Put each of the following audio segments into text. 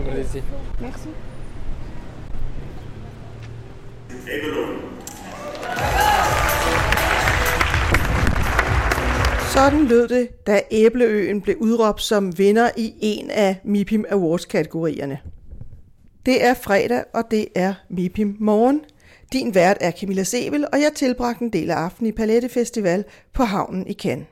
je vous remercie. Merci. Sådan lød det, da Æbleøen blev udråbt som vinder i en af MIPIM Awards-kategorierne. Det er fredag, og det er MIPIM Morgen. Din vært er Camilla Sebel, og jeg tilbragte en del af aftenen i Palette Festival på havnen i Cannes.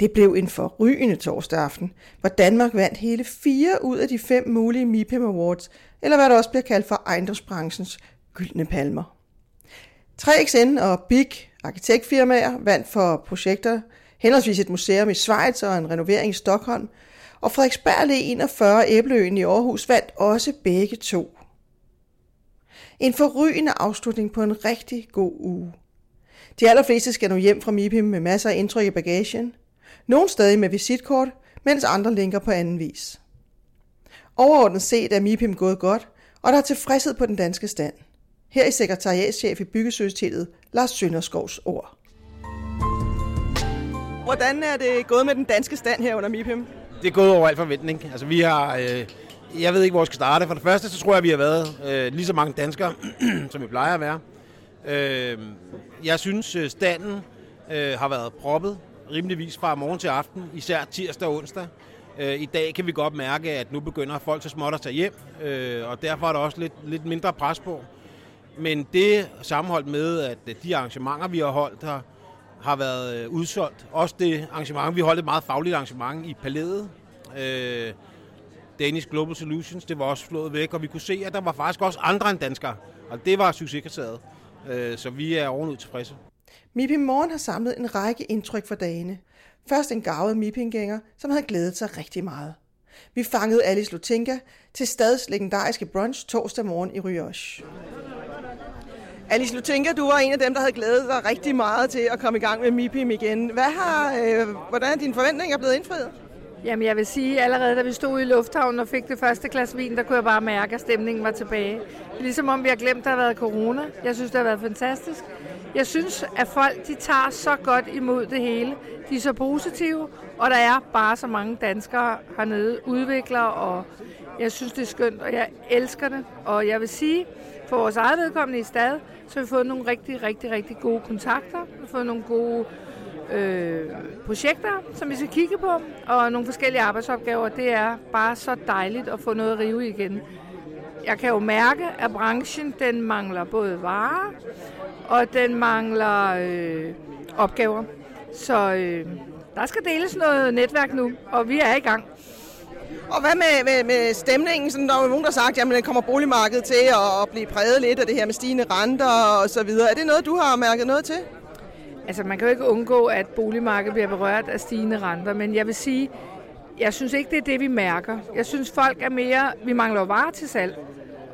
Det blev en forrygende torsdag aften, hvor Danmark vandt hele fire ud af de fem mulige MIPIM Awards, eller hvad der også bliver kaldt for ejendomsbranchens gyldne palmer. 3XN og Big arkitektfirmaer vandt for projekter, henholdsvis et museum i Schweiz og en renovering i Stockholm, og Frederiksberg Allé 41 Æbleøen i Aarhus vandt også begge to. En forrygende afslutning på en rigtig god uge. De allerfleste skal nu hjem fra MIPIM med masser af indtryk i bagagen. Nogle stadig med visitkort, mens andre linker på anden vis. Overordnet set er MIPIM gået godt, og der er tilfredshed på den danske stand. Her i sekretariatschef i Byggesøgstedet, Lars Sønderskovs ord. Hvordan er det gået med den danske stand her under MIPIM? Det er gået over al forventning. Altså, vi har, øh, jeg ved ikke, hvor jeg skal starte. For det første, så tror jeg, vi har været øh, lige så mange danskere, som vi plejer at være. Øh, jeg synes, øh, standen øh, har været proppet rimeligvis fra morgen til aften, især tirsdag og onsdag. Øh, I dag kan vi godt mærke, at nu begynder folk så småt at tage hjem, øh, og derfor er der også lidt, lidt mindre pres på. Men det sammenholdt med, at de arrangementer, vi har holdt her, har været øh, udsolgt. Også det arrangement, vi holdt et meget fagligt arrangement i Palæet. Øh, Danish Global Solutions, det var også flået væk, og vi kunne se, at der var faktisk også andre end danskere. Og det var succeskriteriet. Øh, så vi er ovenud tilfredse. Mipi Morgen har samlet en række indtryk for dagene. Først en gavet Mipi-gænger, som havde glædet sig rigtig meget. Vi fangede Alice Lutinka til stads legendariske brunch torsdag morgen i Rioche. Alice Lutinka, du var en af dem, der havde glædet dig rigtig meget til at komme i gang med MIPIM igen. Hvad har, øh, hvordan er dine forventninger blevet indfriet? Jamen jeg vil sige, allerede da vi stod i lufthavnen og fik det første glas vin, der kunne jeg bare mærke, at stemningen var tilbage. Ligesom om vi har glemt, at der har været corona. Jeg synes, det har været fantastisk. Jeg synes, at folk de tager så godt imod det hele. De er så positive, og der er bare så mange danskere hernede, udviklere, og jeg synes, det er skønt, og jeg elsker det. Og jeg vil sige, for vores eget vedkommende i stad, så har vi fået nogle rigtig, rigtig, rigtig gode kontakter. Vi har fået nogle gode øh, projekter, som vi skal kigge på, og nogle forskellige arbejdsopgaver. Det er bare så dejligt at få noget at rive igen. Jeg kan jo mærke, at branchen den mangler både varer, og den mangler øh, opgaver. Så øh, der skal deles noget netværk nu, og vi er i gang. Og hvad med, med, med stemningen? Sådan, der er jo nogen, der har sagt, at kommer boligmarkedet til at, at blive præget lidt af det her med stigende renter og så videre. Er det noget, du har mærket noget til? Altså, man kan jo ikke undgå, at boligmarkedet bliver berørt af stigende renter, men jeg vil sige, jeg synes ikke, det er det, vi mærker. Jeg synes, folk er mere... Vi mangler varer til salg,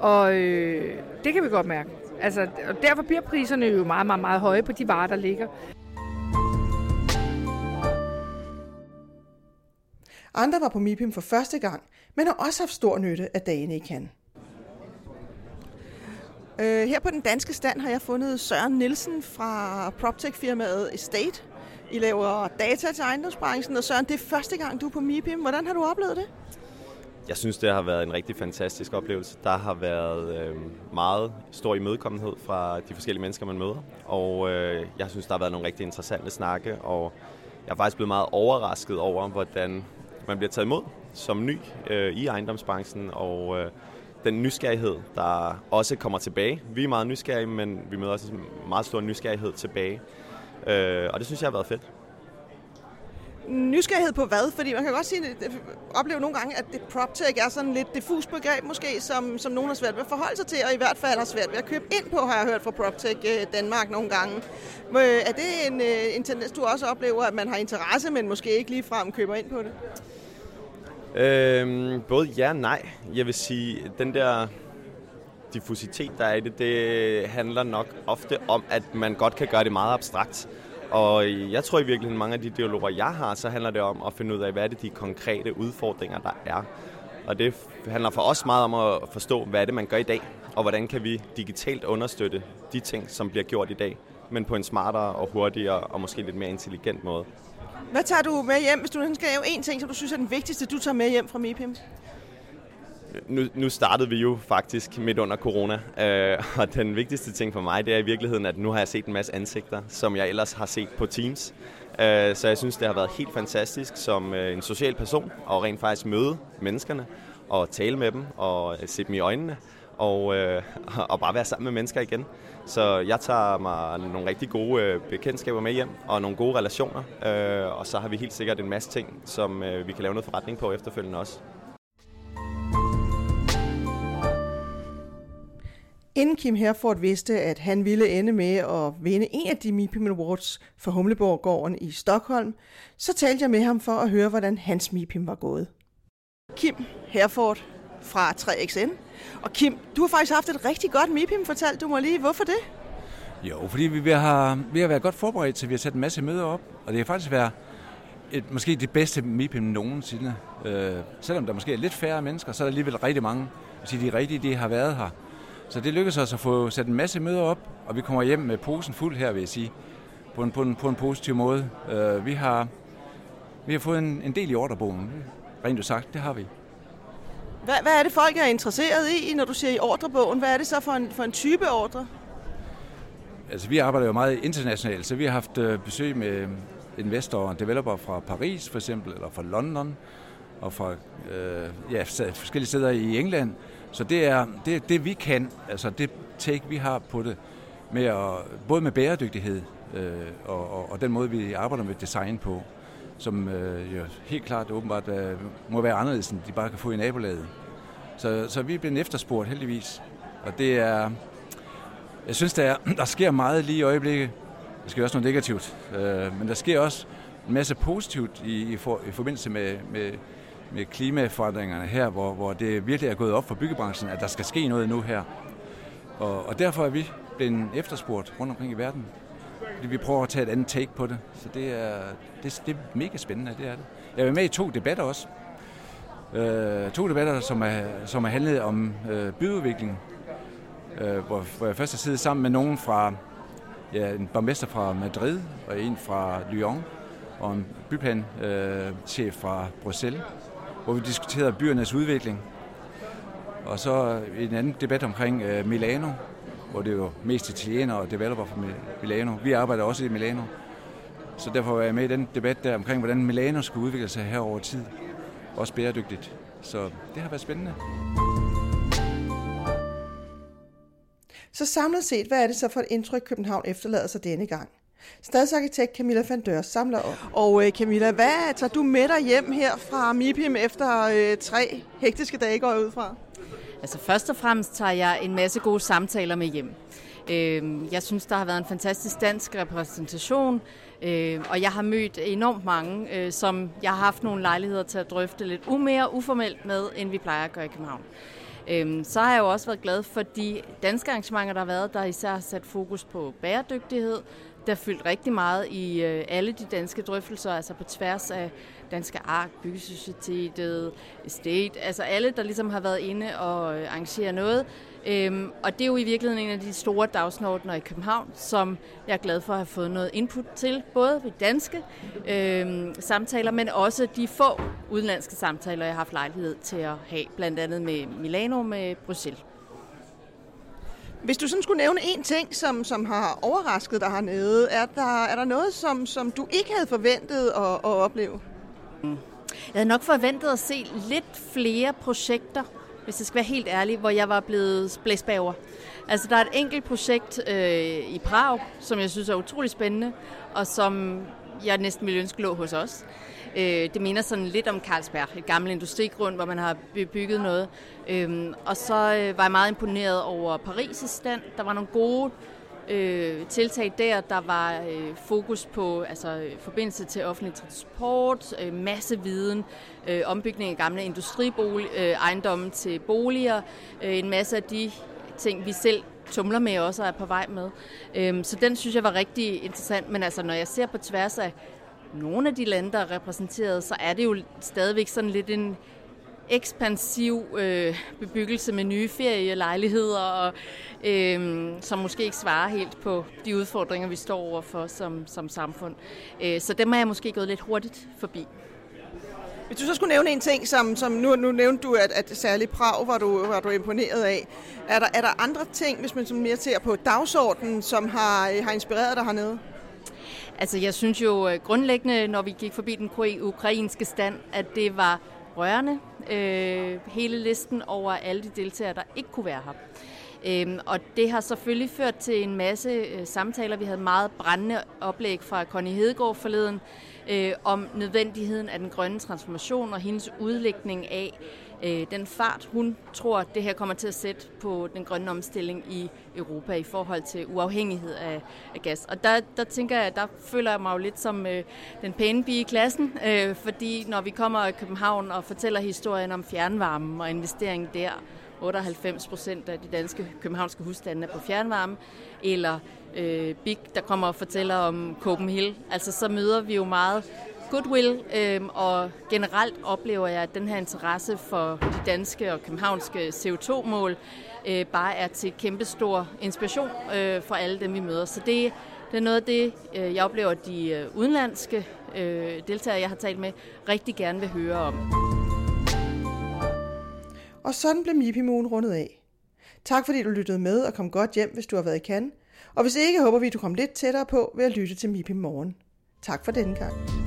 og øh, det kan vi godt mærke. Altså, og derfor bliver priserne jo meget, meget, meget høje på de varer, der ligger. Andre var på MIPIM for første gang, men har også haft stor nytte af dagene i Cannes. Øh, her på den danske stand har jeg fundet Søren Nielsen fra PropTech-firmaet Estate. I laver data til ejendomsbranchen, og Søren, det er første gang, du er på MIPIM. Hvordan har du oplevet det? Jeg synes, det har været en rigtig fantastisk oplevelse. Der har været øh, meget stor imødekommenhed fra de forskellige mennesker, man møder. Og øh, jeg synes, der har været nogle rigtig interessante snakke, og jeg er faktisk blevet meget overrasket over, hvordan man bliver taget imod som ny øh, i ejendomsbranchen, og øh, den nysgerrighed, der også kommer tilbage. Vi er meget nysgerrige, men vi møder også en meget stor nysgerrighed tilbage. Øh, og det synes jeg har været fedt. Nysgerrighed på hvad? Fordi man kan godt sige, at opleve nogle gange, at det PropTech er sådan lidt diffus begreb måske, som, som nogen har svært ved at forholde sig til, og i hvert fald har svært ved at købe ind på, har jeg hørt fra PropTech øh, Danmark nogle gange. Er det en, øh, en tendens, du også oplever, at man har interesse, men måske ikke lige frem køber ind på det? Øhm, både ja og nej. Jeg vil sige, den der diffusitet, der er i det, det handler nok ofte om, at man godt kan gøre det meget abstrakt. Og jeg tror i virkeligheden, mange af de dialoger, jeg har, så handler det om at finde ud af, hvad er det de konkrete udfordringer, der er. Og det handler for os meget om at forstå, hvad er det, man gør i dag, og hvordan kan vi digitalt understøtte de ting, som bliver gjort i dag, men på en smartere og hurtigere og måske lidt mere intelligent måde. Hvad tager du med hjem, hvis du skal lave en ting, som du synes er den vigtigste, du tager med hjem fra MIPIM? Nu, nu startede vi jo faktisk midt under corona, øh, og den vigtigste ting for mig, det er i virkeligheden, at nu har jeg set en masse ansigter, som jeg ellers har set på Teams. Øh, så jeg synes, det har været helt fantastisk som øh, en social person, og rent faktisk møde menneskerne, og tale med dem, og øh, se dem i øjnene, og, øh, og bare være sammen med mennesker igen. Så jeg tager mig nogle rigtig gode øh, bekendtskaber med hjem, og nogle gode relationer, øh, og så har vi helt sikkert en masse ting, som øh, vi kan lave noget forretning på efterfølgende også. Inden Kim Herford vidste, at han ville ende med at vinde en af de MIPIM Awards for Humleborggården i Stockholm, så talte jeg med ham for at høre, hvordan hans MIPIM var gået. Kim Herford fra 3XN. Og Kim, du har faktisk haft et rigtig godt MIPIM fortalt. Du må lige, hvorfor det? Jo, fordi vi har, vi har været godt forberedt, så vi har sat en masse møder op. Og det har faktisk været et, måske det bedste MIPIM nogensinde. Øh, selvom der måske er lidt færre mennesker, så er der alligevel rigtig mange. Så de rigtige, de har været her. Så det lykkedes os at få sat en masse møder op, og vi kommer hjem med posen fuld her, vil jeg sige, på en, på en, på en positiv måde. Uh, vi, har, vi har fået en, en del i ordrebogen, rent sagt, det har vi. Hvad, hvad er det, folk er interesseret i, når du siger i ordrebogen? Hvad er det så for en, for en type ordre? Altså, vi arbejder jo meget internationalt, så vi har haft øh, besøg med investorer og developer fra Paris for eksempel, eller fra London, og fra øh, ja, forskellige steder i England. Så det er det, det vi kan, altså det take, vi har på det, med at, både med bæredygtighed øh, og, og, og den måde, vi arbejder med design på, som øh, jo helt klart åbenbart øh, må være anderledes, end de bare kan få i nabolaget. Så, så vi er blevet efterspurgt heldigvis. Og det er, jeg synes, der, er, der sker meget lige i øjeblikket. Der sker også noget negativt, øh, men der sker også en masse positivt i, i, for, i forbindelse med, med med klimaforandringerne her, hvor, hvor det virkelig er gået op for byggebranchen, at der skal ske noget nu her. Og, og derfor er vi blevet efterspurgt rundt omkring i verden. Fordi vi prøver at tage et andet take på det. Så det er, det, det er mega spændende, det er det. Jeg var med i to debatter også. Øh, to debatter, som er, som er handlet om øh, byudvikling. Øh, hvor, hvor jeg først har siddet sammen med nogen fra ja, en borgmester fra Madrid og en fra Lyon og en byplanchef øh, fra Bruxelles hvor vi diskuterede byernes udvikling. Og så en anden debat omkring øh, Milano, hvor det er jo mest italiener og developer fra Milano. Vi arbejder også i Milano. Så derfor var jeg med i den debat der omkring, hvordan Milano skulle udvikle sig her over tid. Også bæredygtigt. Så det har været spændende. Så samlet set, hvad er det så for et indtryk, København efterlader sig denne gang? Stadsarkitekt Camilla van Dør samler op. Og øh, Camilla, hvad tager du med dig hjem her fra MIPIM efter øh, tre hektiske dage, går jeg ud fra? Altså først og fremmest tager jeg en masse gode samtaler med hjem. Øh, jeg synes, der har været en fantastisk dansk repræsentation, øh, og jeg har mødt enormt mange, øh, som jeg har haft nogle lejligheder til at drøfte lidt umere uformelt med, end vi plejer at gøre i København. Øhm, så har jeg jo også været glad for de danske arrangementer, der har været, der især har sat fokus på bæredygtighed, der fyldt rigtig meget i øh, alle de danske drøftelser, altså på tværs af Danske Ark, Byggesocietetet, Estate, altså alle, der ligesom har været inde og øh, arrangere noget. Øhm, og det er jo i virkeligheden en af de store dagsordner i København, som jeg er glad for at have fået noget input til, både ved danske øhm, samtaler, men også de få udenlandske samtaler, jeg har haft lejlighed til at have, blandt andet med Milano med Bruxelles. Hvis du sådan skulle nævne en ting, som, som har overrasket dig hernede, er der, er der noget, som, som du ikke havde forventet at, at opleve? Jeg havde nok forventet at se lidt flere projekter, hvis jeg skal være helt ærlig, hvor jeg var blevet blæst bagover. Altså, der er et enkelt projekt øh, i Prag, som jeg synes er utrolig spændende, og som jeg næsten ville ønske lå hos os. Øh, det minder sådan lidt om Carlsberg, et gammelt industrigrund, hvor man har bygget noget. Øh, og så øh, var jeg meget imponeret over Paris' stand. Der var nogle gode øh, tiltag der. Der var øh, fokus på altså, øh, forbindelse til offentlig transport, øh, masse viden, øh, ombygning af gamle industriejendomme øh, ejendomme til boliger, øh, en masse af de ting, vi selv tumler med også og er på vej med. Øhm, så den synes jeg var rigtig interessant. Men altså, når jeg ser på tværs af nogle af de lande, der er repræsenteret, så er det jo stadigvæk sådan lidt en ekspansiv øh, bebyggelse med nye ferielejligheder, og, øh, som måske ikke svarer helt på de udfordringer, vi står overfor som, som samfund. Øh, så dem er jeg måske gået lidt hurtigt forbi. Hvis du så skulle nævne en ting, som, som nu, nu nævnte du, at, at særligt Prag var du, var du imponeret af. Er der, er der andre ting, hvis man mere ser på dagsordenen, som har, har inspireret dig hernede? Altså jeg synes jo øh, grundlæggende, når vi gik forbi den ukrainske stand, at det var rørende. Øh, hele listen over alle de deltagere, der ikke kunne være her. Øhm, og det har selvfølgelig ført til en masse øh, samtaler. Vi havde meget brændende oplæg fra Connie Hedegaard forleden øh, om nødvendigheden af den grønne transformation og hendes udlægning af øh, den fart, hun tror, det her kommer til at sætte på den grønne omstilling i Europa i forhold til uafhængighed af, af gas. Og der, der tænker jeg, der føler jeg mig jo lidt som øh, den pæne bi i klassen, øh, fordi når vi kommer i København og fortæller historien om fjernvarmen og investering der, 98 procent af de danske københavnske husstande er på fjernvarme, eller øh, Big, der kommer og fortæller om Copenhagen. Altså så møder vi jo meget goodwill, øh, og generelt oplever jeg, at den her interesse for de danske og københavnske CO2-mål øh, bare er til kæmpestor inspiration øh, for alle dem, vi møder. Så det, det er noget af det, øh, jeg oplever, at de øh, udenlandske øh, deltagere, jeg har talt med, rigtig gerne vil høre om. Og sådan blev Mipimoon rundet af. Tak fordi du lyttede med og kom godt hjem, hvis du har været i Cannes. Og hvis ikke, håber vi, at du kom lidt tættere på ved at lytte til Mipi Morgen. Tak for denne gang.